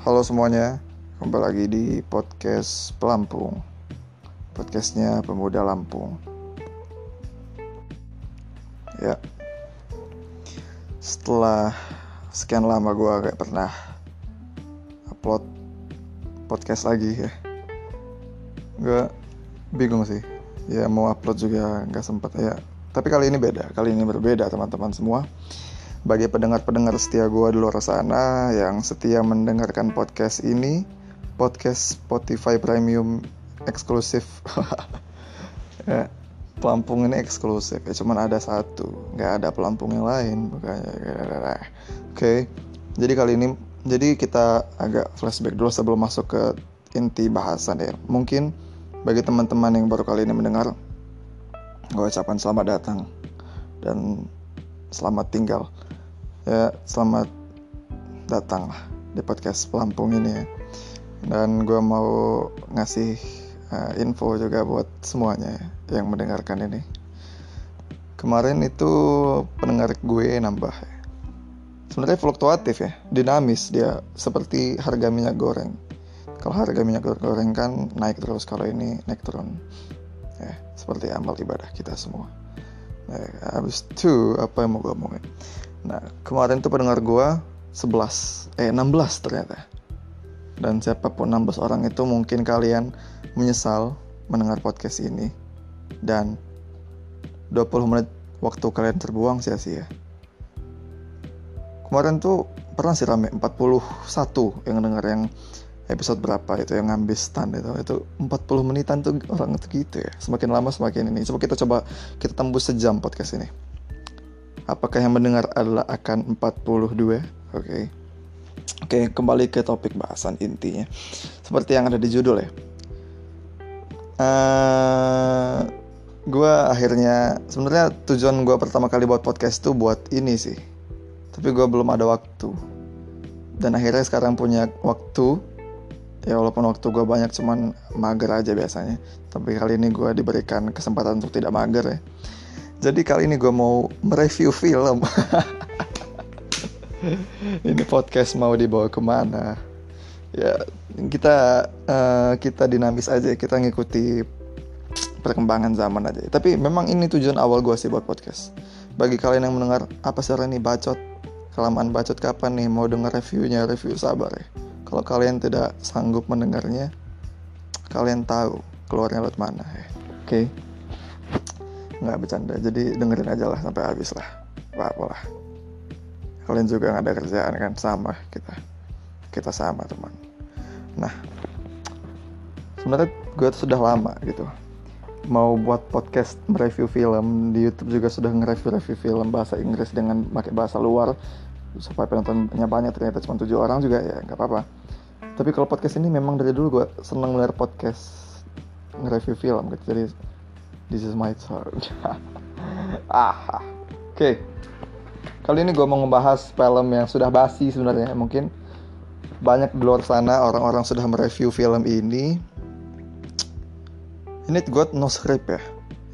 Halo semuanya, kembali lagi di podcast Pelampung. Podcastnya Pemuda Lampung. Ya. Setelah sekian lama gue gak pernah upload podcast lagi ya Gue bingung sih. Ya mau upload juga gak sempet ya. Tapi kali ini beda, kali ini berbeda teman-teman semua bagi pendengar-pendengar setia gue di luar sana yang setia mendengarkan podcast ini, podcast Spotify Premium eksklusif. ya, pelampung ini eksklusif ya, cuman ada satu, nggak ada pelampung yang lain. Oke, okay. jadi kali ini, jadi kita agak flashback dulu sebelum masuk ke inti bahasan ya. Mungkin bagi teman-teman yang baru kali ini mendengar, gue ucapkan selamat datang dan selamat tinggal ya selamat datang lah di podcast pelampung ini ya. Dan gue mau ngasih uh, info juga buat semuanya ya, yang mendengarkan ini. Kemarin itu pendengar gue nambah ya. sebenarnya fluktuatif ya dinamis dia seperti harga minyak goreng. Kalau harga minyak goreng kan naik terus kalau ini naik turun. Ya seperti amal ibadah kita semua. Nah, habis itu apa yang mau gue omongin Nah, kemarin tuh pendengar gue 11, eh 16 ternyata. Dan siapa pun 16 orang itu mungkin kalian menyesal mendengar podcast ini. Dan 20 menit waktu kalian terbuang sia-sia. Kemarin tuh pernah sih rame 41 yang denger yang episode berapa itu yang ngambil stand itu itu 40 menitan tuh orang itu gitu ya semakin lama semakin ini coba kita coba kita tembus sejam podcast ini Apakah yang mendengar adalah akan 42? Oke. Okay. Oke, okay, kembali ke topik bahasan intinya. Seperti yang ada di judul ya. Uh, eh, gue akhirnya sebenarnya tujuan gue pertama kali buat podcast tuh buat ini sih. Tapi gue belum ada waktu. Dan akhirnya sekarang punya waktu. Ya walaupun waktu gue banyak cuman mager aja biasanya. Tapi kali ini gue diberikan kesempatan untuk tidak mager ya jadi kali ini gue mau mereview film. ini podcast mau dibawa ke mana? Ya kita uh, kita dinamis aja, kita ngikuti perkembangan zaman aja. Tapi memang ini tujuan awal gue sih buat podcast. Bagi kalian yang mendengar apa sih ini bacot, kelamaan bacot kapan nih mau denger reviewnya, review sabar ya. Kalau kalian tidak sanggup mendengarnya, kalian tahu keluarnya lewat mana ya. Oke. Okay? Nggak bercanda. Jadi dengerin aja lah sampai habis lah. Apa apa lah. Kalian juga nggak ada kerjaan kan? Sama kita. Kita sama teman. Nah sebenarnya gue tuh sudah lama gitu. Mau buat podcast mereview film di YouTube juga sudah nge-review-review film bahasa Inggris dengan pakai bahasa luar supaya penontonnya banyak. Ternyata cuma tujuh orang juga ya nggak apa-apa. Tapi kalau podcast ini memang dari dulu gue seneng ngeliat podcast nge-review film gitu. Jadi This is my turn. ah, oke. Okay. Kali ini gue mau ngebahas film yang sudah basi sebenarnya. Mungkin banyak di luar sana orang-orang sudah mereview film ini. Ini gue no script ya.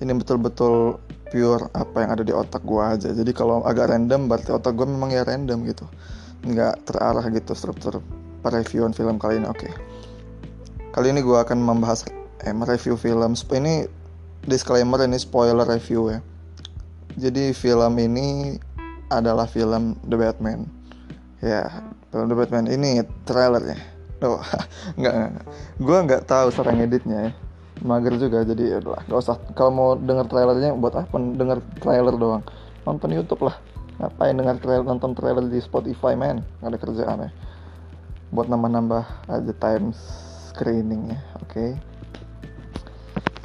Ini betul-betul pure apa yang ada di otak gue aja. Jadi kalau agak random berarti otak gue memang ya random gitu. Nggak terarah gitu struktur reviewan film kali ini. Oke. Okay. Kali ini gue akan membahas eh mereview film. Ini disclaimer ini spoiler review ya. Jadi film ini adalah film The Batman. Ya, film The Batman ini trailernya. Oh, nggak, nggak. Gue nggak tahu cara ngeditnya ya. Mager juga jadi ya udahlah, gak usah. Kalau mau denger trailernya buat apa? Denger trailer doang. Nonton YouTube lah. Ngapain denger trailer nonton trailer di Spotify man? Gak ada kerjaan ya. Buat nambah-nambah aja time screening ya. Oke. Okay.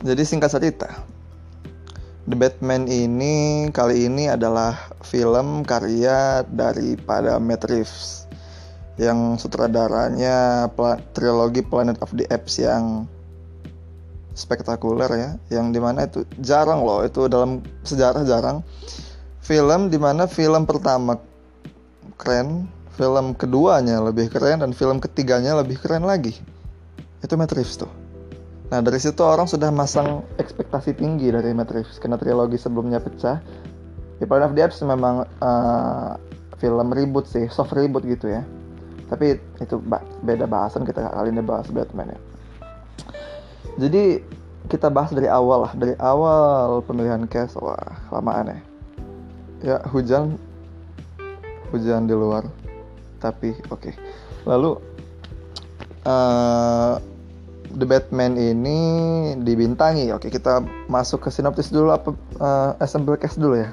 Jadi singkat cerita, The Batman ini kali ini adalah film karya daripada Matt Reeves yang sutradaranya trilogi Planet of the Apes yang spektakuler ya, yang di mana itu jarang loh, itu dalam sejarah jarang. Film di mana film pertama keren, film keduanya lebih keren dan film ketiganya lebih keren lagi. Itu Matt Reeves tuh Nah dari situ orang sudah masang ekspektasi tinggi dari Matrix karena trilogi sebelumnya pecah. Ya Planet of the Apes memang uh, film reboot sih, soft reboot gitu ya. tapi itu beda bahasan kita kali ini bahas Batman ya jadi kita bahas dari awal lah dari awal pemilihan cast wah lamaan ya ya hujan hujan di luar tapi oke okay. lalu uh, The Batman ini dibintangi. Oke kita masuk ke sinopsis dulu apa uh, assemble cast dulu ya.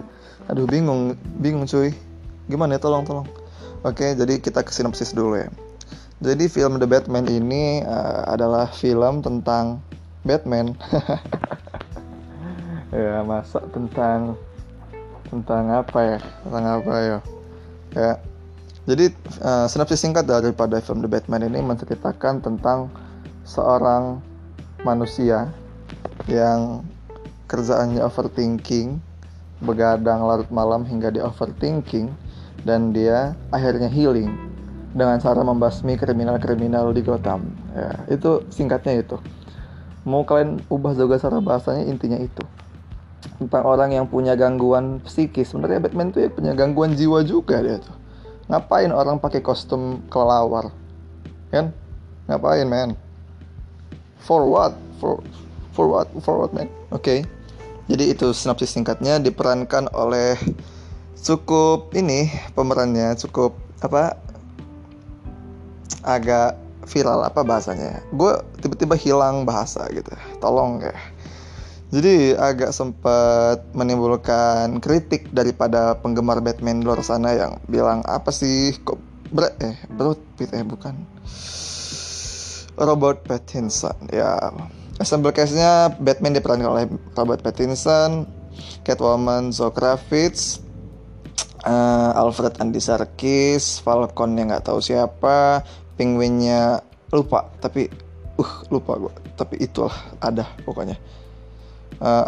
Aduh bingung bingung cuy. Gimana ya? Tolong tolong. Oke jadi kita ke sinopsis dulu ya. Jadi film The Batman ini uh, adalah film tentang Batman. Ya masa tentang tentang apa ya? Tentang apa ya? Ya. Jadi uh, sinopsis singkat daripada film The Batman ini menceritakan tentang seorang manusia yang kerjaannya overthinking begadang larut malam hingga di overthinking dan dia akhirnya healing dengan cara membasmi kriminal-kriminal di Gotham. Ya itu singkatnya itu. Mau kalian ubah juga cara bahasanya intinya itu. Tentang orang yang punya gangguan psikis. Sebenarnya Batman tuh ya punya gangguan jiwa juga dia tuh. Ngapain orang pakai kostum kelelawar? Kan? Ngapain man for what? For for what? For what man? Oke. Okay. jadi itu sinopsis singkatnya diperankan oleh cukup ini pemerannya cukup apa? Agak viral apa bahasanya? Gue tiba-tiba hilang bahasa gitu. Tolong ya. Jadi agak sempat menimbulkan kritik daripada penggemar Batman luar sana yang bilang apa sih? Kok ber eh Pitt eh bukan Robert Pattinson ya. Assemble cast-nya Batman diperankan oleh Robert Pattinson Catwoman Zoe Kravitz uh, Alfred Andy Serkis Falcon yang nggak tahu siapa penguinnya lupa tapi uh lupa gue tapi itulah ada pokoknya. Uh,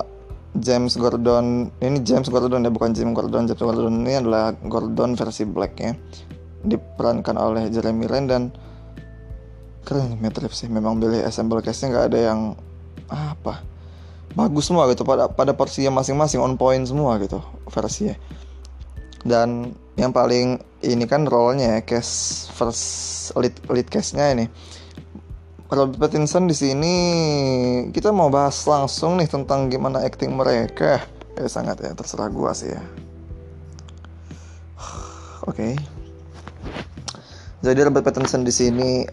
James Gordon ini James Gordon ya bukan James Gordon. James Gordon ini adalah Gordon versi Black ya diperankan oleh Jeremy Renner dan keren Matt sih. Memang pilih assemble castnya nggak ada yang apa bagus semua gitu. Pada pada porsinya masing-masing on point semua gitu versinya. Dan yang paling ini kan role-nya ya cast first lead lead cast-nya ini. Robert Pattinson di sini kita mau bahas langsung nih tentang gimana acting mereka. Ya sangat ya terserah gua sih ya. Oke. Okay. jadi Robert Pattinson di sini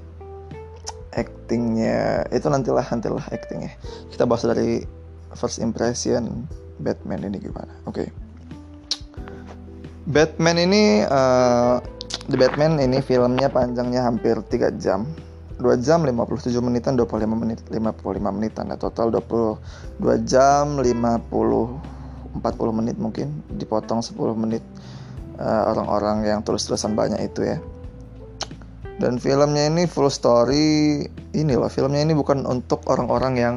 actingnya itu nantilah nantilah actingnya kita bahas dari first impression Batman ini gimana. Oke. Okay. Batman ini uh, The Batman ini filmnya panjangnya hampir 3 jam. 2 jam 57 menitan 25 menit 55 menitan. Ya total 22 jam 50 40 menit mungkin. Dipotong 10 menit eh, orang-orang uh, yang tulis-tulisan banyak itu ya dan filmnya ini full story ini loh filmnya ini bukan untuk orang-orang yang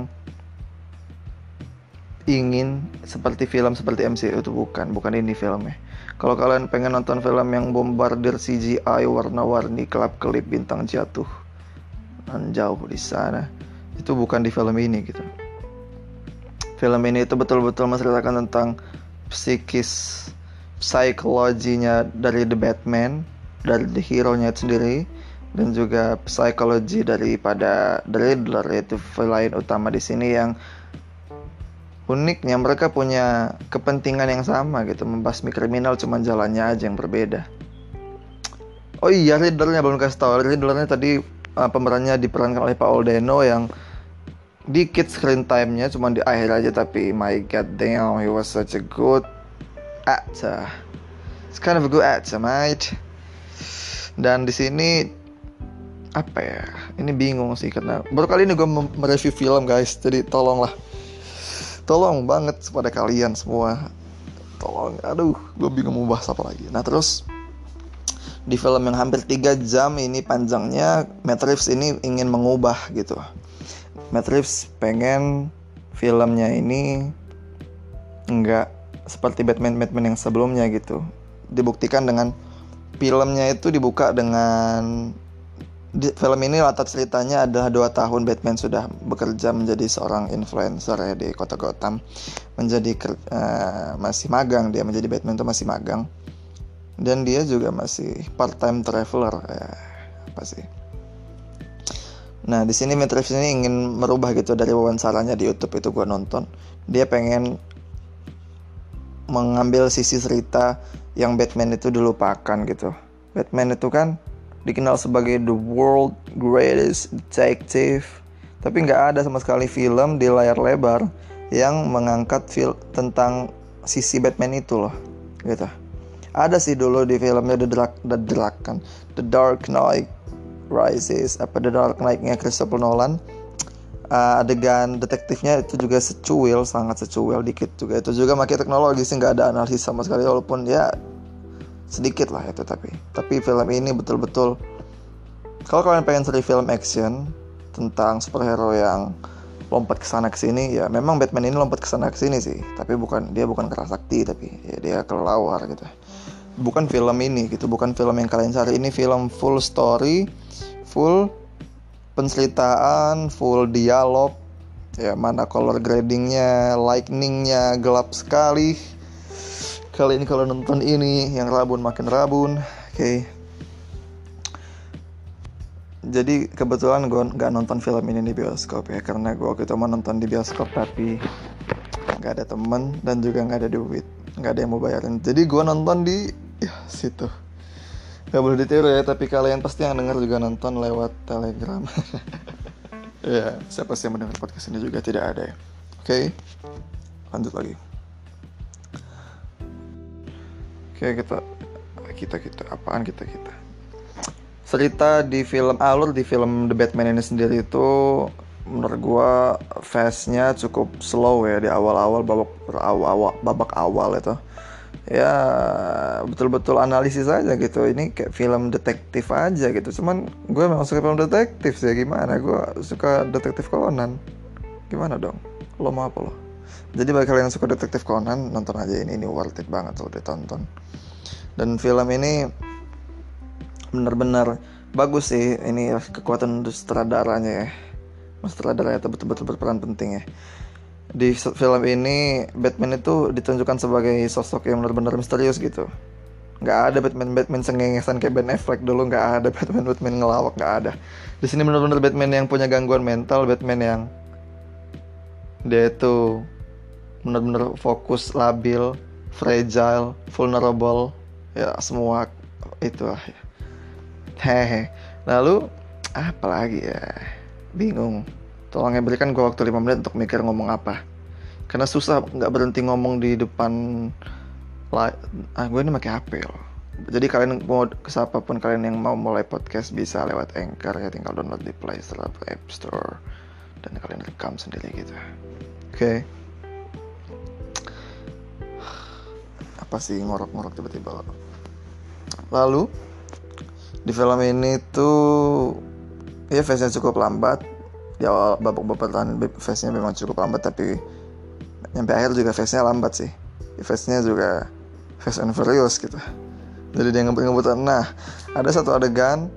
ingin seperti film seperti MCU itu bukan bukan ini filmnya kalau kalian pengen nonton film yang bombardir CGI warna-warni kelap-kelip bintang jatuh dan jauh di sana, itu bukan di film ini gitu. Film ini itu betul-betul menceritakan tentang psikis, psikologinya dari The Batman, dari the hero-nya itu sendiri, dan juga psikologi daripada The Riddler yaitu villain utama di sini yang uniknya mereka punya kepentingan yang sama gitu. Membasmi kriminal cuma jalannya aja yang berbeda. Oh iya Riddlernya belum kasih tahu. Riddlernya tadi uh, pemerannya diperankan oleh Paul Dano yang dikit screen time-nya cuma di akhir aja tapi my god damn he was such a good actor. It's kind of a good actor mate. Dan di sini apa ya? Ini bingung sih karena baru kali ini gue mereview film guys. Jadi tolonglah. Tolong banget kepada kalian semua. Tolong. Aduh gue bingung mau bahas apa lagi. Nah terus di film yang hampir 3 jam ini panjangnya Matt Reeves ini ingin mengubah gitu. Matt Reeves pengen filmnya ini enggak seperti Batman Batman yang sebelumnya gitu. Dibuktikan dengan filmnya itu dibuka dengan di film ini latar ceritanya adalah dua tahun Batman sudah bekerja menjadi seorang influencer ya di kota Gotham. Menjadi uh, masih magang dia menjadi Batman itu masih magang. Dan dia juga masih part time traveler ya. apa sih. Nah di sini Matt Reeves ini ingin merubah gitu dari wawancaranya di YouTube itu gue nonton. Dia pengen mengambil sisi cerita yang Batman itu dilupakan gitu. Batman itu kan dikenal sebagai the world greatest detective. Tapi nggak ada sama sekali film di layar lebar yang mengangkat fil tentang sisi Batman itu loh gitu. Ada sih dulu di filmnya The Dark The Dark kan The Dark Knight Rises apa The Dark Knight-nya Christopher Nolan. Uh, adegan detektifnya itu juga secuil sangat secuil dikit juga. Itu juga pakai teknologi sih nggak ada analisis sama sekali walaupun ya sedikit lah itu tapi. Tapi film ini betul-betul kalau kalian pengen cari film action tentang superhero yang lompat ke sana ke sini ya memang Batman ini lompat ke sana ke sini sih. Tapi bukan dia bukan kerasakti tapi ya dia kelawar gitu. Bukan film ini gitu bukan film yang kalian cari. Ini film full story full penceritaan full dialog. Ya mana color gradingnya lightningnya gelap sekali kali ini kalau nonton ini yang rabun makin rabun oke okay. jadi kebetulan gue nggak nonton film ini di bioskop ya karena gue waktu itu mau nonton di bioskop tapi nggak ada temen dan juga nggak ada duit nggak ada yang mau bayarin jadi gue nonton di ya situ Gak boleh ditiru ya tapi kalian pasti yang denger juga nonton lewat telegram ya siapa sih yang mendengar podcast ini juga tidak ada ya oke okay. lanjut lagi okay, kita kita kita. Apaan kita kita? Cerita di film alur di film The Batman ini sendiri itu menurut gua fastnya cukup slow ya di awal-awal babak awal babak awal itu. Ya betul-betul analisis aja gitu. Ini kayak film detektif aja gitu. Cuman gue memang suka film detektif sih. Gimana? Gue suka detektif Conan. Gimana dong? Lo mau apa lo jadi bagi kalian yang suka detektif Conan nonton aja ini. Ini worth it banget lo ditonton. Dan film ini benar-benar bagus sih. Ini kekuatan sutradaranya ya. Sutradaranya itu betul-betul berperan penting ya. Di film ini Batman itu ditunjukkan sebagai sosok yang benar-benar misterius gitu. Nggak ada Batman Batman sengengesan kayak Ben Affleck dulu. Nggak ada Batman Batman ngelawak nggak ada. Di sini benar-benar Batman yang punya gangguan mental Batman yang dia itu benar-benar fokus labil fragile vulnerable ya semua itu lah ya. hehe. Lalu apa lagi ya? Bingung. Tolong ya berikan gue waktu 5 menit untuk mikir ngomong apa. Karena susah nggak berhenti ngomong di depan ah gue ini pakai HP loh. Jadi kalian mau siapa pun kalian yang mau mulai podcast bisa lewat Anchor ya tinggal download di Play Store atau App Store. Dan kalian rekam sendiri gitu. Oke. okay. Apa sih ngorok-ngorok tiba-tiba? Lalu di film ini tuh ya face-nya cukup lambat. Di awal babak pertahanan face-nya memang cukup lambat tapi nyampe akhir juga face-nya lambat sih. Face-nya juga face and furious gitu. Jadi dia ngebut-ngebutan nah ada satu adegan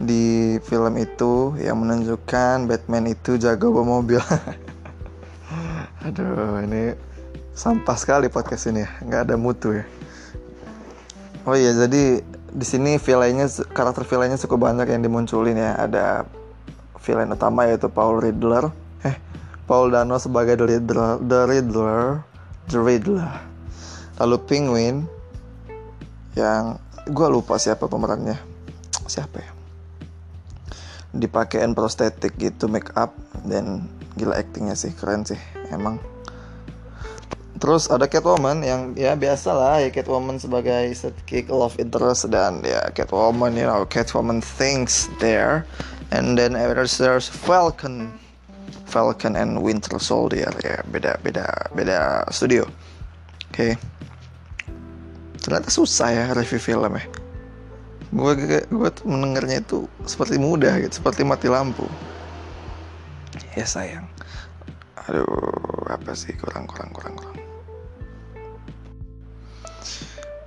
di film itu yang menunjukkan Batman itu jago bawa mobil. Aduh ini sampah sekali podcast ini ya. Nggak ada mutu ya. Oh iya jadi di sini villainnya karakter villainnya cukup banyak yang dimunculin ya. Ada villain utama yaitu Paul Riddler. Eh Paul Dano sebagai The Riddler The Riddler The Riddler. Lalu Penguin yang gue lupa siapa pemerannya. Siapa ya? Dipakein prostetik gitu make up dan gila actingnya sih keren sih emang terus ada Catwoman yang ya biasa lah ya Catwoman sebagai sidekick love interest dan ya Catwoman you know Catwoman thinks there. And then there's, there's Falcon Falcon and Winter Soldier ya beda beda beda studio. Oke. Okay. ternyata susah ya review film ya gue gue mendengarnya itu seperti mudah gitu seperti mati lampu. Ya sayang. Aduh apa sih kurang kurang kurang kurang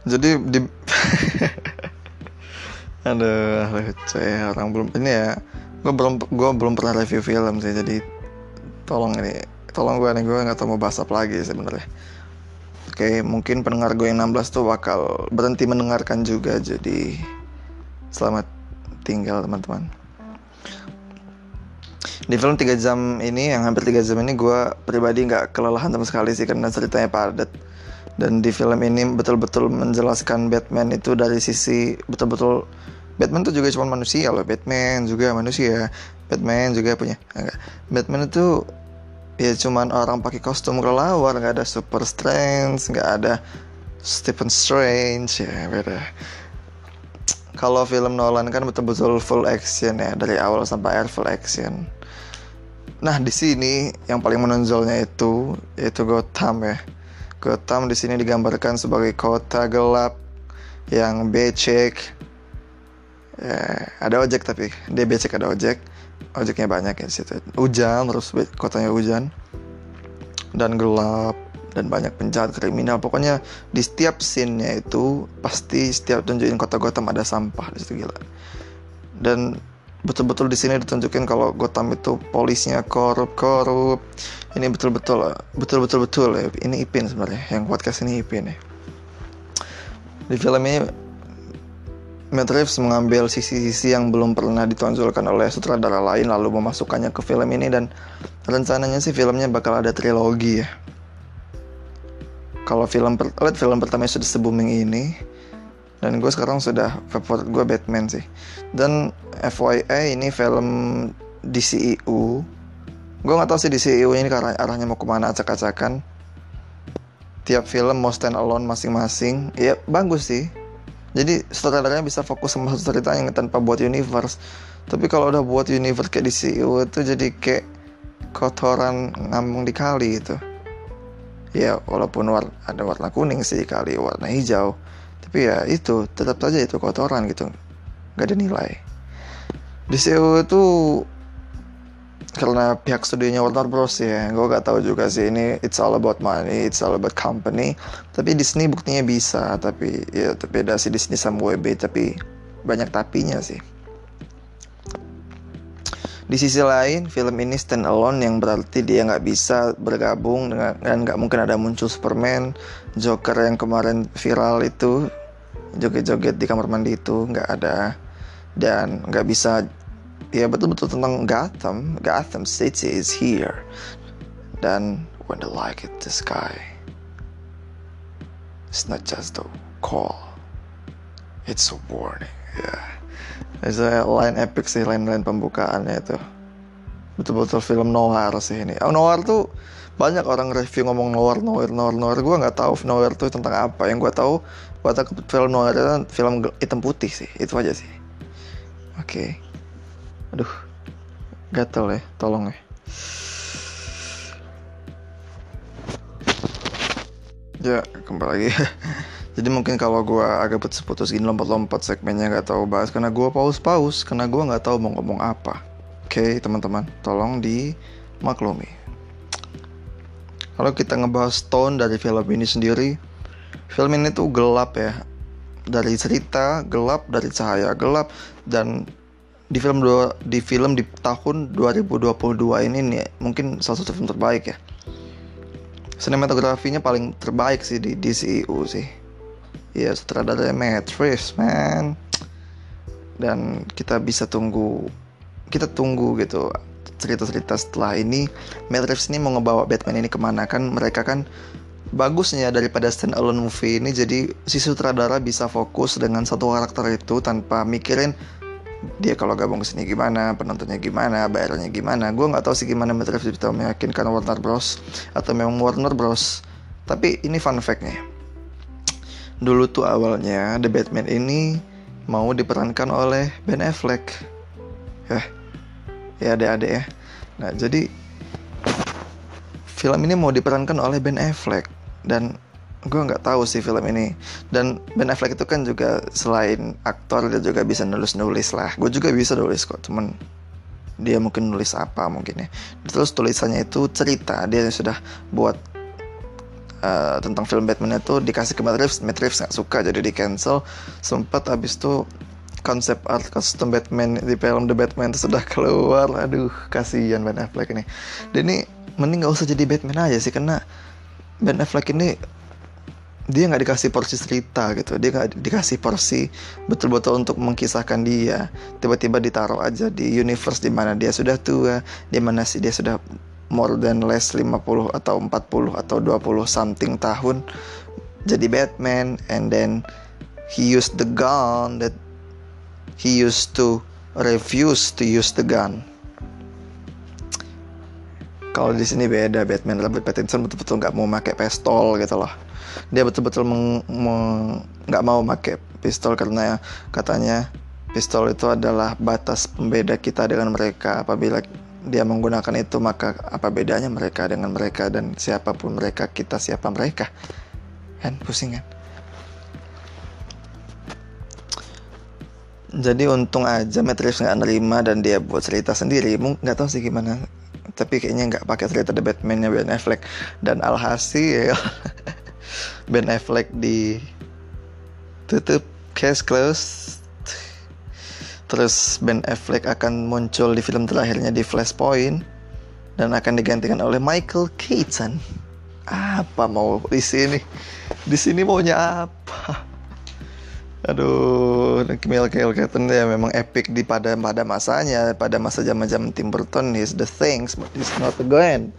jadi di Aduh, lucu ya orang belum ini ya. Gue belum gue belum pernah review film sih, jadi tolong ini, tolong gue nih gue nggak tahu mau bahas apa lagi sebenarnya. Oke, mungkin pendengar gue yang 16 tuh bakal berhenti mendengarkan juga, jadi selamat tertinggal teman-teman di film 3 jam ini yang hampir 3 jam ini gue pribadi nggak kelelahan sama sekali sih karena ceritanya padat dan di film ini betul-betul menjelaskan Batman itu dari sisi betul-betul Batman itu juga cuma manusia loh. Batman juga manusia. Batman juga punya enggak. Batman itu ya cuman orang pakai kostum kelawar nggak ada super strength nggak ada Stephen Strange ya beda. Kalau film Nolan kan betul-betul full action ya dari awal sampai akhir full action. Nah di sini yang paling menonjolnya itu yaitu Gotham ya. Gotham di sini digambarkan sebagai kota gelap yang becek. Ya, ada ojek tapi dia becek ada ojek. Ojeknya banyak ya situ. Hujan terus kotanya hujan dan gelap dan banyak penjahat kriminal. Pokoknya di setiap scene-nya itu pasti setiap tunjukin kota Gotham ada sampah di situ gila. Dan betul-betul di sini ditunjukin kalau Gotham itu polisnya korup korup. Ini betul-betul betul-betul betul ya. Ini Ipin sebenarnya yang podcast ini Ipin ya. Di film ini Matt Reeves mengambil sisi-sisi yang belum pernah ditonjolkan oleh sutradara lain lalu memasukkannya ke film ini dan rencananya sih filmnya bakal ada trilogi ya. Kalau film per lihat film pertama sudah se ini dan gue sekarang sudah favorit gue Batman sih. Dan FYI ini film DCEU gue nggak tahu sih DCEU ini arah arahnya mau ke mana acak-acakan. Tiap film mau stand alone masing-masing. Ya bagus sih. Jadi sutradaranya bisa fokus sama cerita yang tanpa buat universe. Tapi kalau udah buat universe kayak DCEU itu jadi kayak kotoran ngambung di kali itu. Ya walaupun war ada warna kuning sih kali warna hijau tapi ya itu tetap saja itu kotoran gitu. Nggak ada nilai. Di CEO itu karena pihak studionya Warner Bros. ya gue gak tahu juga sih ini it's all about money it's all about company. Tapi Disney buktinya bisa tapi ya beda sih Disney sama WB tapi banyak tapinya sih. Di sisi lain, film ini stand alone yang berarti dia nggak bisa bergabung dengan dan nggak mungkin ada muncul Superman, Joker yang kemarin viral itu, joget-joget di kamar mandi itu nggak ada dan nggak bisa ya betul-betul tentang Gotham, Gotham City is here dan when the light hit the sky, it's not just a call, it's a warning. Yeah. Itu line epic sih, line-line pembukaannya itu. Betul-betul film noir sih ini. Oh, noir tuh banyak orang review ngomong noir, noir, noir, noir. Gue nggak tahu noir tuh tentang apa. Yang gue tahu, gue tahu film noir itu kan film hitam putih sih. Itu aja sih. Oke. Okay. Aduh, gatel ya. Tolong ya. Ya, kembali lagi. Jadi mungkin kalau gue agak putus-putus gini lompat-lompat segmennya nggak tahu bahas karena gue paus-paus karena gue nggak tahu mau ngomong apa. Oke okay, teman-teman, tolong dimaklumi. Kalau kita ngebahas tone dari film ini sendiri, film ini tuh gelap ya. Dari cerita gelap, dari cahaya gelap. Dan di film dua, di film di tahun 2022 ini nih mungkin salah satu film terbaik ya. Sinematografinya paling terbaik sih di DCU e sih. Ya sutradara Matrix man. Dan kita bisa tunggu kita tunggu gitu cerita-cerita setelah ini Matrix ini mau ngebawa Batman ini ke mana? Kan mereka kan bagusnya daripada stand alone movie ini. Jadi si sutradara bisa fokus dengan satu karakter itu tanpa mikirin dia kalau gabung ke sini gimana penontonnya gimana bayarnya gimana. Gue nggak tahu sih gimana Matrix bisa meyakinkan Warner Bros. Atau memang Warner Bros. Tapi ini fun fact nih dulu tuh awalnya The Batman ini mau diperankan oleh Ben Affleck. Ya ya adik-adik ya. Nah jadi film ini mau diperankan oleh Ben Affleck dan gue nggak tahu sih film ini. Dan Ben Affleck itu kan juga selain aktor dia juga bisa nulis nulis lah. Gue juga bisa nulis kok cuman dia mungkin nulis apa mungkin ya. Terus tulisannya itu cerita dia sudah buat uh, tentang film Batman itu dikasih ke Matt Reeves, Matt Reeves nggak suka jadi di cancel. Sempat abis itu konsep art custom Batman di film The Batman itu sudah keluar. Aduh, kasihan Ben Affleck ini. Dan ini mending nggak usah jadi Batman aja sih karena Ben Affleck ini dia nggak dikasih porsi cerita gitu dia nggak dikasih porsi betul-betul untuk mengkisahkan dia tiba-tiba ditaruh aja di universe di mana dia sudah tua di mana sih dia sudah more than less 50 atau 40 atau 20 something tahun jadi Batman and then he used the gun that he used to refuse to use the gun. Kalau di sini beda Batman Robert Pattinson betul-betul nggak mau pakai pistol gitu loh. Dia betul-betul nggak mau pakai pistol karena katanya pistol itu adalah batas pembeda kita dengan mereka. Apabila dia menggunakan itu maka apa bedanya mereka dengan mereka dan siapa pun mereka kita siapa mereka? Kan pusing kan jadi untung aja Matrix nggak nerima dan dia buat cerita sendiri. Nggak tahu sih gimana. Tapi kayaknya nggak pakai cerita The Batman-nya Ben Affleck. Dan alhasil Ben Affleck di tutup case close terus Ben Affleck akan muncul di film terakhirnya di Flashpoint. Dan akan digantikan oleh Michael Keaton. Apa mau di sini? Di sini maunya apa aduh Michael Keaton ya memang epic di pada pada masanya pada masa zaman zaman Tim Burton is the things but it's not again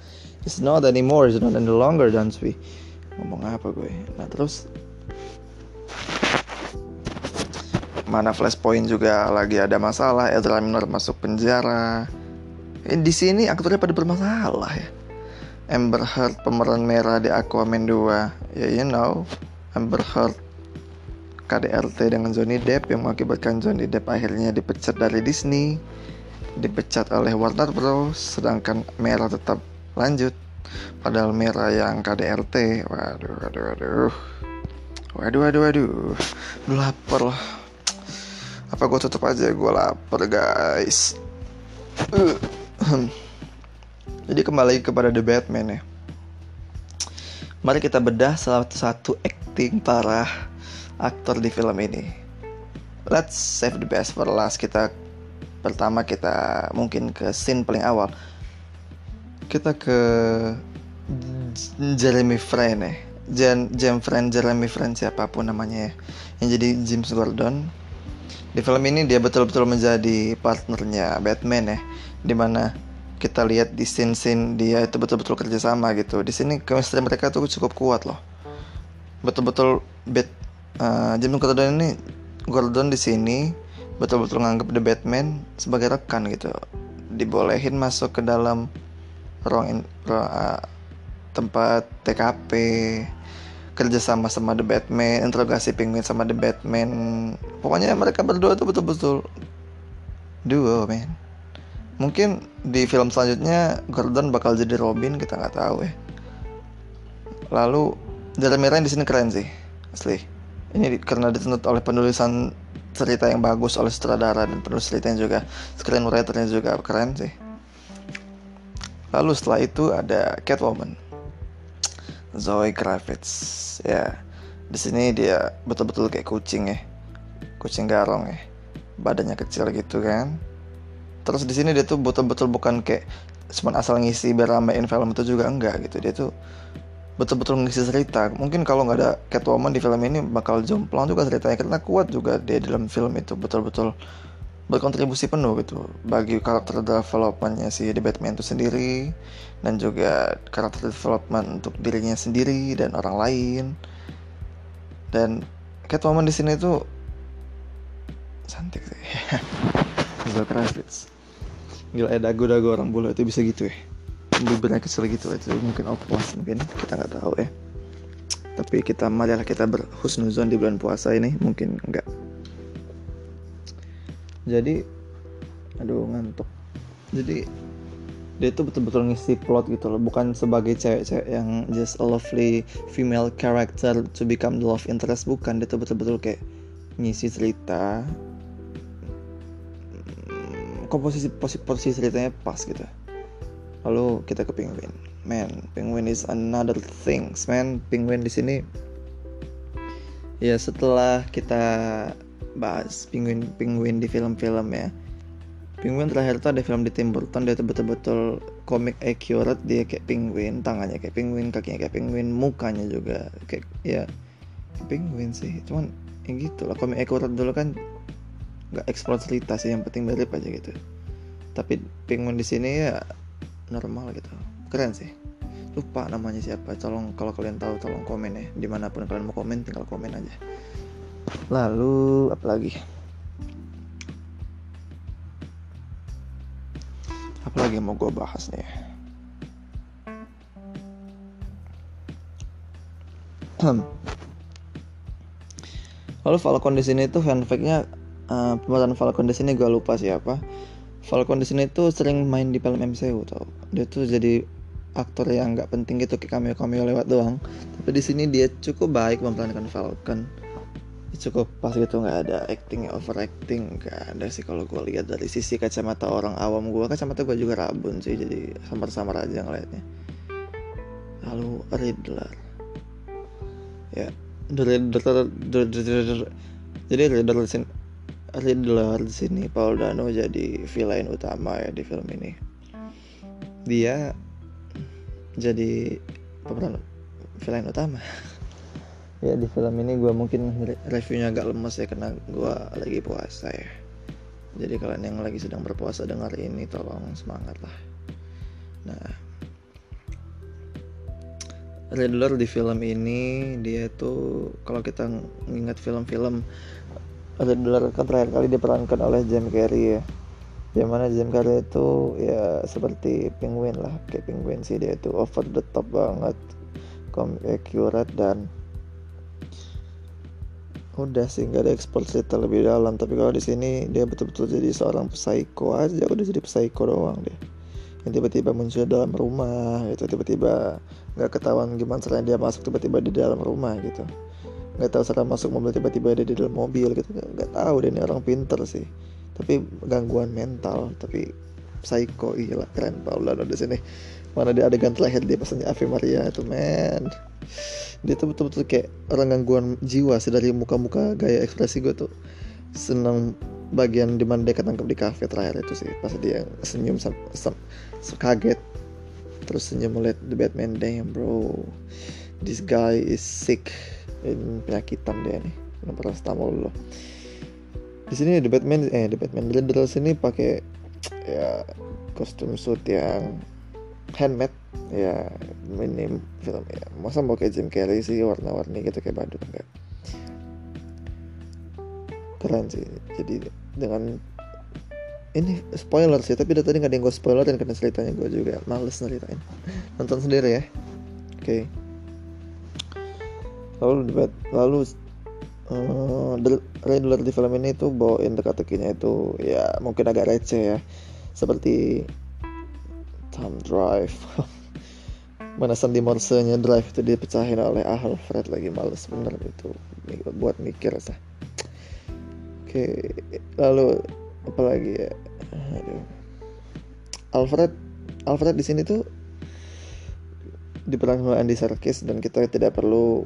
it's not anymore it's not any longer don't we ngomong apa gue nah terus mana Flashpoint juga lagi ada masalah Ezra Miller masuk penjara eh, di sini aktornya pada bermasalah ya Amber Heard pemeran merah di Aquaman 2 ya you know Amber Heard KDRT dengan Johnny Depp yang mengakibatkan Johnny Depp akhirnya dipecat dari Disney dipecat oleh Warner Bros sedangkan merah tetap lanjut Padahal merah yang KDRT. Waduh, waduh, waduh. Waduh, waduh, waduh. Gue lapar loh. Apa gue tutup aja? Gue lapar guys. Uh. Jadi kembali kepada The Batman ya. Mari kita bedah salah satu acting para aktor di film ini. Let's save the best for last. Kita pertama kita mungkin ke scene paling awal. Kita ke Jeremy Friend ya. Jan James Friend Jeremy Friend siapa pun namanya ya. Yang jadi James Gordon. Di film ini dia betul-betul menjadi partnernya Batman ya. Di mana kita lihat di scene-scene dia itu betul-betul kerjasama gitu. Di sini chemistry mereka tuh cukup kuat loh. Betul-betul Bat uh, James Gordon ini Gordon di sini betul-betul nganggap The Batman sebagai rekan gitu. Dibolehin masuk ke dalam ruang ruang, uh, tempat TKP kerja sama sama The Batman interogasi Penguin sama The Batman. Pokoknya mereka berdua tuh betul-betul duo man mungkin di film selanjutnya Gordon bakal jadi Robin kita nggak tahu ya. Lalu Jeremy Ryan di sini keren sih asli ini karena dituntut oleh penulisan cerita yang bagus oleh sutradara dan penulis ceritanya juga screenwriternya juga keren sih Lalu setelah itu ada Catwoman. Zoe Kravitz. Ya. Di sini dia betul-betul kayak kucing ya. Kucing garong ya. Badannya kecil gitu kan. Terus di sini dia tuh betul-betul bukan kayak cuma asal ngisi biar film itu juga enggak gitu. Dia tuh betul-betul ngisi cerita. Mungkin kalau nggak ada Catwoman di film ini bakal jomplang juga ceritanya karena kuat juga dia dalam film itu betul-betul berkontribusi penuh gitu bagi karakter developmentnya si The Batman itu sendiri dan juga karakter development untuk dirinya sendiri dan orang lain. Dan Catwoman di sini tuh cantik sih. Zoe Kravitz gila ada dagu-dagu orang bulu itu bisa gitu ya bibirnya kecil gitu. Itu mungkin oplos mungkin. Kita nggak tahu ya. Tapi kita marilah kita berhusnuzon di bulan puasa ini. Mungkin enggak jadi aduh ngantuk. Jadi dia tuh betul-betul ngisi plot gitu loh. Bukan sebagai cewek-cewek yang just a lovely female character to become the love interest. Bukan. Dia tuh betul-betul kayak ngisi cerita. Hmm, komposisi posisi, posisi ceritanya pas gitu lalu kita ke penguin. Man penguin is another things man penguin di sini. Ya setelah kita bahas penguin penguin di film-film ya. Penguin terakhir tuh ada film di Tim Burton dia betul-betul komik accurate dia kayak penguin tangannya kayak penguin kakinya kayak penguin mukanya juga kayak ya penguin sih. Cuman yang gitu lah komik akurat dulu kan nggak eksplor cerita sih yang penting mirip aja gitu. Tapi penguin di sini ya normal gitu. Keren sih. Lupa namanya siapa. Tolong kalau kalian tahu tolong komen ya. Di mana pun kalian mau komen tinggal komen aja. Lalu apa lagi? Apa lagi yang mau gue bahas nih? Lalu Falcon di sini tuh fanficnya uh, pemeran Falcon di sini gue lupa siapa. Falcon di sini tuh sering main di film MCU tau dia tuh jadi aktor yang nggak penting gitu kayak cameo cameo lewat doang. Tapi di sini dia cukup baik memerankan Falcon. Cukup pas gitu nggak ada acting overacting nggak ada sih kalau gue lihat dari sisi kacamata orang awam gue kacamata gue juga rabun sih jadi samar-samar aja ngeliatnya. Lalu Riddler. Ya Riddler jadi Riddler sini Riddler sini Paul Dano jadi villain utama ya di film ini dia jadi pemeran villain utama. Ya di film ini gue mungkin reviewnya agak lemes ya karena gue lagi puasa ya. Jadi kalian yang lagi sedang berpuasa dengar ini tolong semangat lah. Nah Riddler di film ini dia tuh kalau kita ngingat film-film Riddler kan terakhir kali diperankan oleh Jim Carrey ya yang mana Jim Carrey itu ya seperti penguin lah. Kayak penguin sih dia itu over the top banget. Accurate dan udah sih nggak ada ekspor cerita lebih dalam. Tapi kalau di sini dia betul-betul jadi seorang psycho aja. Udah jadi psycho doang deh yang tiba-tiba muncul dalam rumah gitu. Tiba-tiba nggak ketahuan gimana caranya dia masuk tiba-tiba di dalam rumah gitu. Nggak tahu cara masuk mobil tiba-tiba ada di dalam mobil gitu. Nggak tahu deh ini orang pinter sih tapi gangguan mental tapi psycho. Iya keren Paula di sini. Mana dia adegan terakhir dia pesannya Ave Maria itu men. Dia tuh betul-betul kayak orang gangguan jiwa sih dari muka-muka gaya ekspresi gue tuh. Senang bagian di mana dia ketangkep di kafe terakhir itu sih pas dia senyum sam, sam, kaget. Terus senyum melihat the Batman damn bro this guy is sick. In penyakitan dia nih kenapa paracetamol loh di sini the Batman eh the Batman Riddler sini pakai ya kostum suit yang handmade ya ini film ya. Masa mau kayak Jim Carrey sih warna-warni gitu kayak badut enggak. Keren sih. Jadi dengan ini spoiler sih tapi dari tadi nggak ada yang gue spoiler dan karena ceritanya gue juga males ceritain. Nonton sendiri ya. Oke. Okay. lalu debat lalu uh, Riddler di film ini tuh bawain teka-tekinya itu ya mungkin agak receh ya. Seperti Time Drive. Mana Sandy Morsenya Drive itu dipecahin oleh Alfred lagi males bener itu. Buat mikir sah oke lalu apa lagi ya? Aduh. Alfred Alfred di sini tuh diperankan oleh Andy Serkis dan kita tidak perlu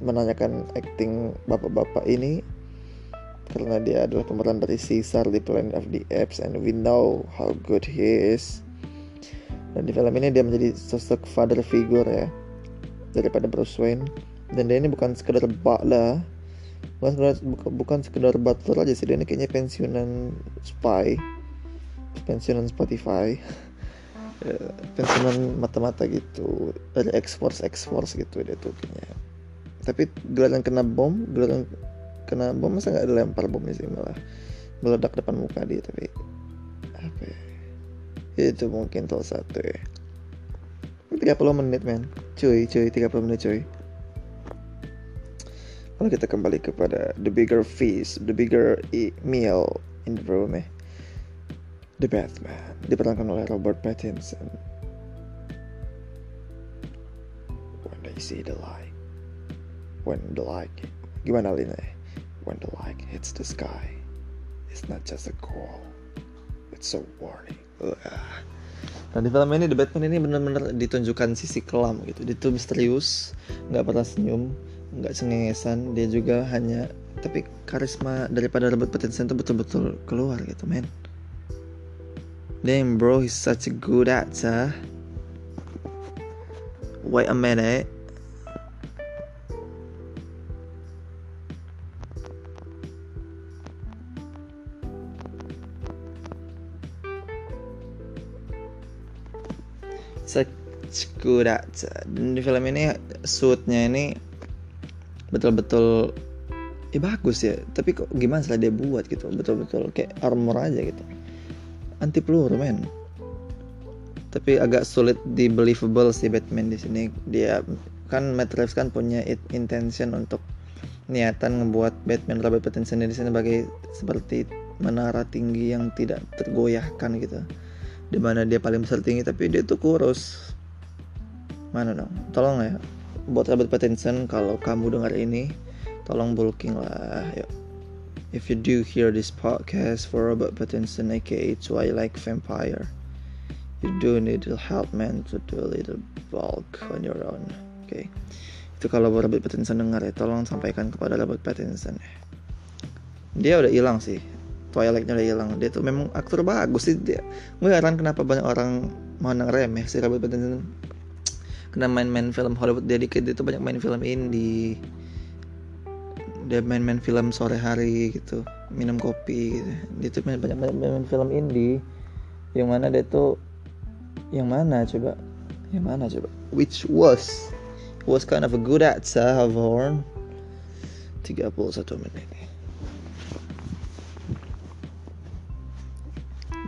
menanyakan acting bapak-bapak ini karena dia adalah pemeran dari Caesar di Planet of the Apes and we know how good he is. Dan di film ini dia menjadi sosok father figure ya daripada Bruce Wayne. Dan dia ini bukan sekedar butler. Bukan sekedar, bukan sekedar butler aja sih dia ini kayaknya pensiunan spy. Pensiunan Spotify. Ya, pensiunan mata-mata gitu. Dari X-Force X-Force gitu dia tuh kayaknya tapi gelaran kena bom gelaran kena bom masa nggak dilempar bomnya sih malah meledak depan muka dia tapi apa ya? Itu mungkin salah satu ya. 30 menit men. Cuy cuy 30 menit cuy. Lalu kita kembali kepada the bigger feast, the bigger e meal in the room eh. The Batman diperankan oleh Robert Pattinson. When they see the light, when the light, gimana Lina? When the light hits the sky, it's not just a call, it's a warning. Nah di film ini The Batman ini benar-benar ditunjukkan sisi kelam gitu. Dia tuh misterius, nggak pernah senyum, nggak cengengesan. Dia juga hanya tapi karisma daripada Robert Pattinson itu betul-betul keluar gitu, men. Damn bro, he's such a good actor. Wait a minute. Dan di film ini suitnya ini betul-betul ya bagus ya. Tapi kok gimana setelah dia buat gitu? Betul-betul kayak armor aja gitu. Anti peluru men. Tapi agak sulit di believable si Batman di sini. Dia kan Matt Reeves kan punya intention untuk niatan ngebuat Batman Robert Pattinson di sini sebagai seperti menara tinggi yang tidak tergoyahkan gitu di mana dia paling besar tinggi tapi dia tuh kurus. Mana dong? Tolong ya buat Robert Pattinson kalau kamu dengar ini tolong bulking lah yuk. If you do hear this podcast for Robert Pattinson aka Twilight Vampire you do need help man to do a little bulk on your own oke okay? itu kalau Robert Pattinson dengar ya tolong sampaikan kepada Robert Pattinson dia udah hilang sih Twilightnya udah hilang. Dia tuh memang aktor bagus sih. Dia gue heran kenapa banyak orang mandang remeh si Robert Pattinson. Kena main-main film Hollywood. Dia dikit itu banyak main film indie. Dia main-main film sore hari gitu. Minum kopi gitu. Dia tuh banyak main, main film indie. Yang mana dia tuh yang mana coba? Yang mana coba? Which was? Was kind of a good at of horn 31 menit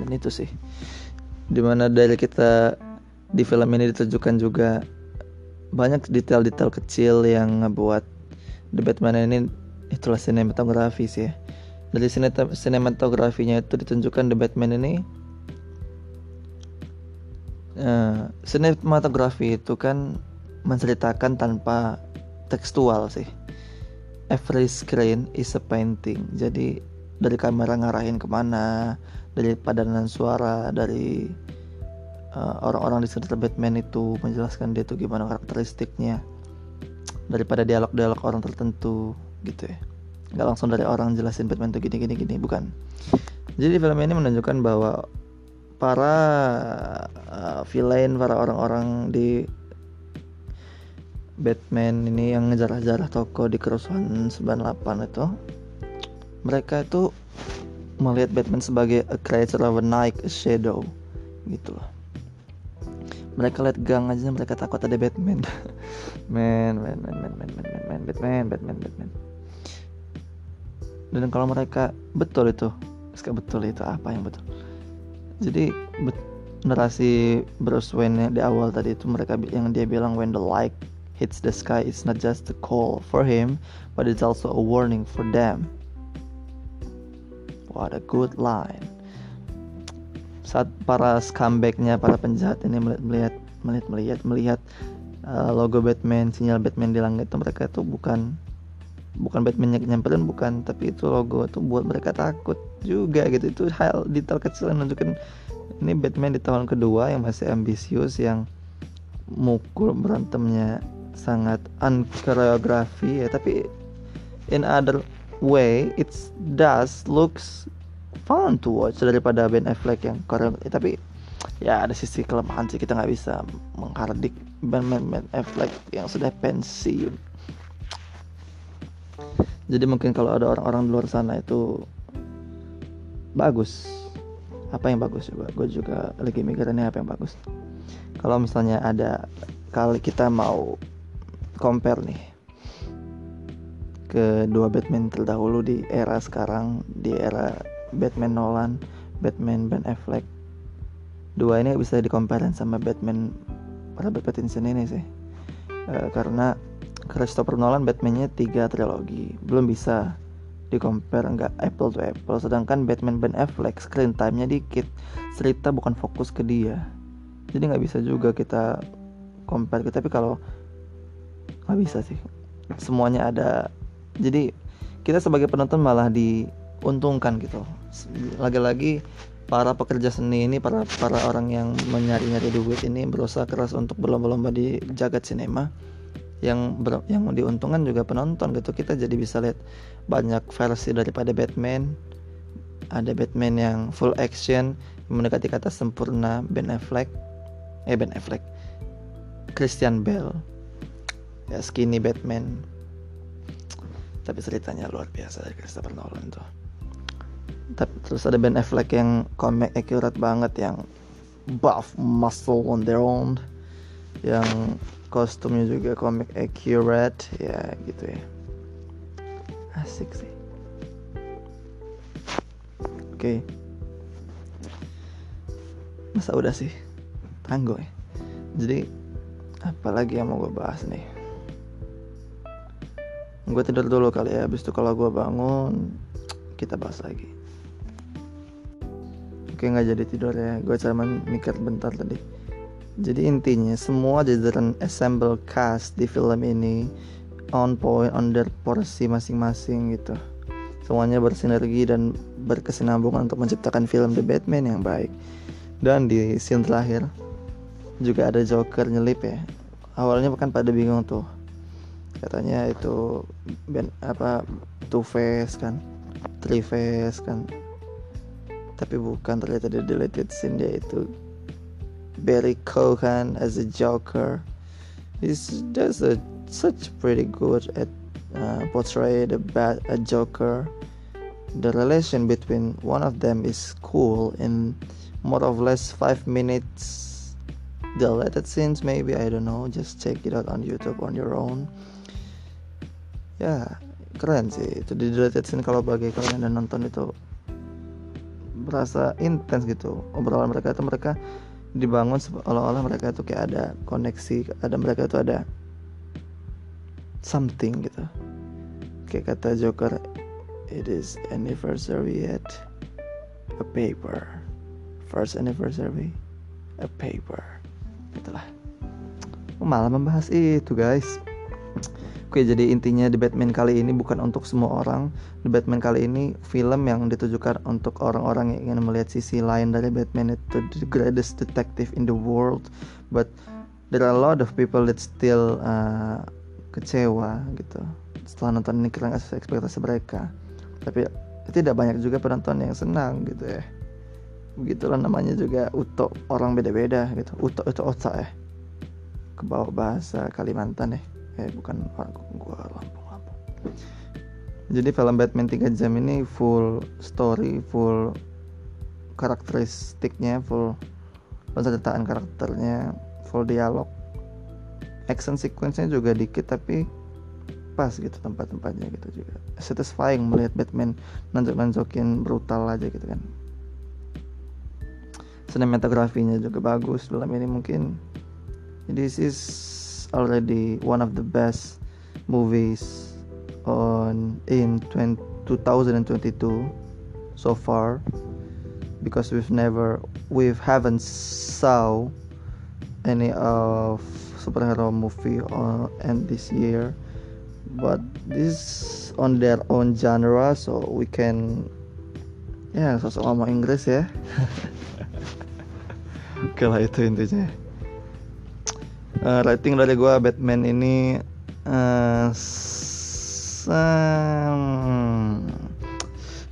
dan itu sih. Di mana dari kita di film ini ditunjukkan juga banyak detail-detail kecil yang ngebuat The Batman ini itulah sinematografi sih ya. dari sinematografinya itu ditunjukkan The Batman ini uh, sinematografi itu kan menceritakan tanpa tekstual sih. Every screen is a painting. Jadi dari kamera ngarahin ke mana dari padanan suara dari eh, orang-orang uh, di sekitar Batman itu menjelaskan dia itu gimana karakteristiknya. Daripada dialog-dialog orang tertentu gitu ya. Nggak langsung dari orang jelasin Batman tuh gini gini gini bukan. Jadi film ini menunjukkan bahwa para uh, villain para orang-orang di Batman ini yang ngejarah-jarah toko di kerusuhan 98 itu mereka itu melihat Batman sebagai a creature of a night a shadow gitu loh. Mereka lihat gang aja mereka takut ada Batman. Man man man man man man man, man. Batman Batman Batman. Dan kalau mereka betul itu. Sekarang betul itu apa yang betul? Jadi bet, narasi Bruce Wayne di awal tadi itu mereka yang dia bilang when the light hits the sky it's not just a call for him but it's also a warning for them what a good line. Saat para scumbagnya para penjahat ini melihat melihat melihat melihat uh, logo Batman sinyal Batman di langit itu mereka itu bukan bukan Batman yang nyamperin bukan tapi itu logo itu buat mereka takut juga gitu. Itu hal detail kecil yang menunjukkan ini Batman di tahun kedua yang masih ambisius yang mukul berantemnya sangat unkoreografi ya. Tapi in other way it does looks fun to watch daripada Ben Affleck yang koreo ya, tapi ya ada sisi kelemahan sih. Kita nggak bisa menghardik Ben, Ben, ben Affleck yang sudah pensiun. Jadi mungkin kalau ada orang-orang di luar sana itu bagus. Apa yang bagus? Coba gue juga lagi mikirinnya apa yang bagus. Kalau misalnya ada kali kita mau compare nih ke dua Batman terdahulu di era sekarang di era Batman Nolan Batman Ben Affleck. Dua ini bisa dikomparin sama Batman Robert Pattinson ini sih. E, karena Christopher Nolan Batman-nya tiga trilogi. Belum bisa di compare nggak apple to apple. Sedangkan Batman Ben Affleck screen time-nya dikit. Cerita bukan fokus ke dia. Jadi nggak bisa juga kita compare. Tapi kalau nggak bisa sih. Semuanya ada jadi kita sebagai penonton malah diuntungkan gitu. Lagi-lagi para pekerja seni ini para para orang yang menyari-nyari duit ini berusaha keras untuk berlomba-lomba di jagat sinema. Yang ber, yang diuntungkan juga penonton gitu. Kita jadi bisa lihat banyak versi daripada Batman. Ada Batman yang full action mendekati kata sempurna Ben Affleck. Eh Ben Affleck. Christian Bale. Ya skinny Batman tapi ceritanya luar biasa dari Christopher Nolan tuh. Tapi terus ada Ben Affleck yang komik accurate banget yang buff muscle on their own. Yang kostumnya juga comic accurate ya gitu ya. Asik sih. Oke. Okay. masa udah sih? Tanggo ya. Jadi apalagi yang mau gue bahas nih gue tidur dulu kali ya habis itu kalau gue bangun kita bahas lagi oke nggak jadi tidur ya gue cuma mikir bentar tadi jadi intinya semua jajaran assemble cast di film ini on point on their porsi masing-masing gitu. Semuanya bersinergi dan berkesinambungan untuk menciptakan film The Batman yang baik. Dan di scene terakhir juga ada Joker nyelip ya. Awalnya kan pada bingung tuh. Katanya itu ben, apa Two Face kan, Three Face kan. Tapi bukan ternyata di deleted scene dia itu Barry Cohen as a Joker. He's does a such pretty good at uh, portray the bad a Joker. The relation between one of them is cool in more or less five minutes. Deleted scenes, maybe I don't know. Just check it out on YouTube on your own. Ya, keren sih. Itu di deleted scene kalau bagi kalian yang nonton itu berasa intens gitu. Obrolan mereka itu mereka dibangun seolah-olah mereka tuh kayak ada koneksi ada mereka tuh ada something gitu. Kayak kata Joker it is anniversary yet a paper. First anniversary a paper. Itulah. Malah membahas itu guys Oke, jadi intinya The Batman kali ini bukan untuk semua orang. The Batman kali ini film yang ditujukan untuk orang-orang yang ingin melihat sisi lain dari Batman itu the greatest detective in the world. But there are a lot of people that still uh, kecewa gitu setelah nonton ini kurang ekspektasi mereka. Tapi tidak banyak juga penonton yang senang gitu ya. Begitulah namanya juga utok orang beda-beda gitu. Utok itu otak ya. Kebawa bahasa Kalimantan ya eh bukan gua Lampung Lampung jadi film Batman 3 jam ini full story full karakteristiknya full penceritaan karakternya full dialog. Action sequence-nya juga dikit tapi pas gitu tempat-tempatnya gitu juga. Satisfying melihat Batman nanjok-nanjokin brutal aja gitu kan. Sinematografinya juga bagus film ini mungkin. This is already one of the best movies on in 20, 2022 so far because we've never we haven't saw any of superhero movie on and this year. But this on their own genre so we can ya sosok ngomong Inggris ya oke lah itu intinya uh, rating dari gue Batman ini uh, um,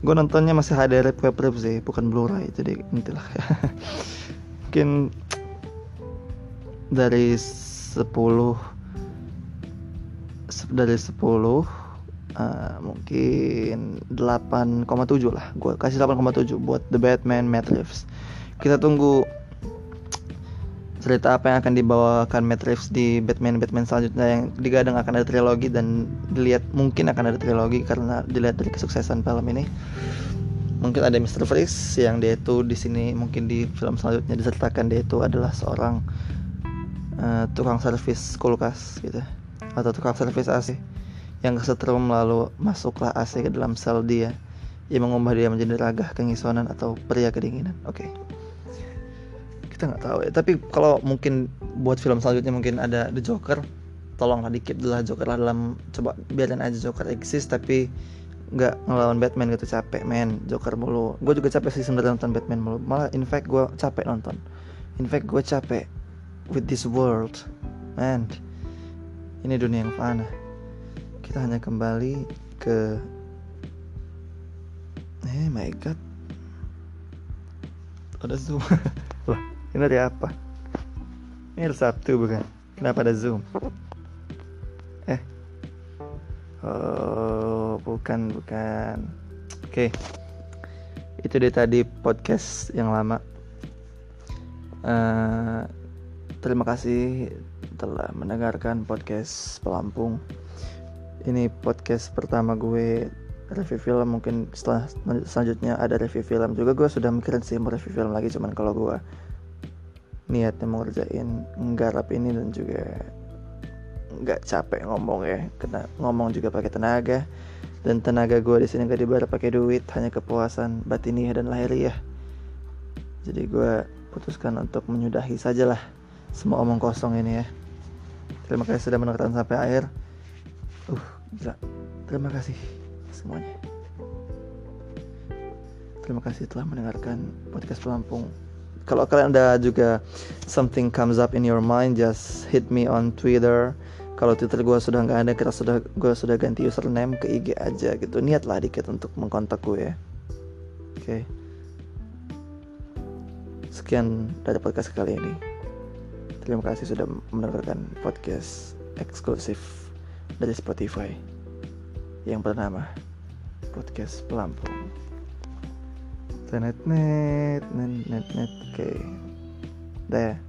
gue nontonnya masih HD rip web sih bukan Blu-ray jadi intilah ya. Mungkin dari 10 dari 10 uh, mungkin 8,7 lah. Gue kasih 8,7 buat The Batman Matt Reeves kita tunggu cerita apa yang akan dibawakan Matt Reeves di Batman Batman selanjutnya yang digadang akan ada trilogi dan dilihat mungkin akan ada trilogi karena dilihat dari kesuksesan film ini. Mungkin ada Mr. Freeze yang dia itu di sini mungkin di film selanjutnya disertakan dia itu adalah seorang uh, tukang servis kulkas gitu. Atau tukang servis AC yang kesetrum lalu masuklah AC ke dalam sel dia. Yang mengubah dia menjadi ragah kengisonan atau pria kedinginan. Oke. okay kita nggak tahu ya. Tapi kalau mungkin buat film selanjutnya mungkin ada The Joker tolonglah dikit lah Joker lah dalam coba biarin aja Joker eksis tapi nggak ngelawan Batman gitu. Capek men. Joker mulu. Gue juga capek sih sebenarnya nonton Batman mulu. Malah in fact gue capek nonton. In fact gue capek with this world man. Ini dunia yang fana. Kita hanya kembali ke eh my god. Ada lah ini hari apa? Ini hari Sabtu bukan? Kenapa ada Zoom? Eh. Oh, bukan, bukan. Oke. Okay. Itu dia tadi podcast yang lama. uh, terima kasih telah mendengarkan podcast Pelampung ini podcast pertama gue review film mungkin setelah selanjutnya ada review film juga gue sudah mikirin sih mau review film lagi cuman kalau gue niatnya mau ngerjain nggarap ini dan juga nggak capek ngomong ya kena ngomong juga pakai tenaga dan tenaga gue di sini gak dibayar pakai duit hanya kepuasan batiniah dan lahiriah jadi gue putuskan untuk menyudahi sajalah semua omong kosong ini ya terima kasih sudah menonton sampai akhir uh Gila. Terima kasih semuanya. Terima kasih telah mendengarkan podcast Pelampung. Kalau kalian ada juga something comes up in your mind, just hit me on Twitter. Kalau Twitter gue sudah nggak ada, kita sudah gue sudah ganti username ke IG aja gitu. Niatlah dikit untuk mengkontak gue ya. Oke. Okay. Sekian dari podcast kali ini. Terima kasih sudah mendengarkan podcast eksklusif dari Spotify yang bernama Podcast Pelampung. Net net net net net oke. Okay. Dah ya.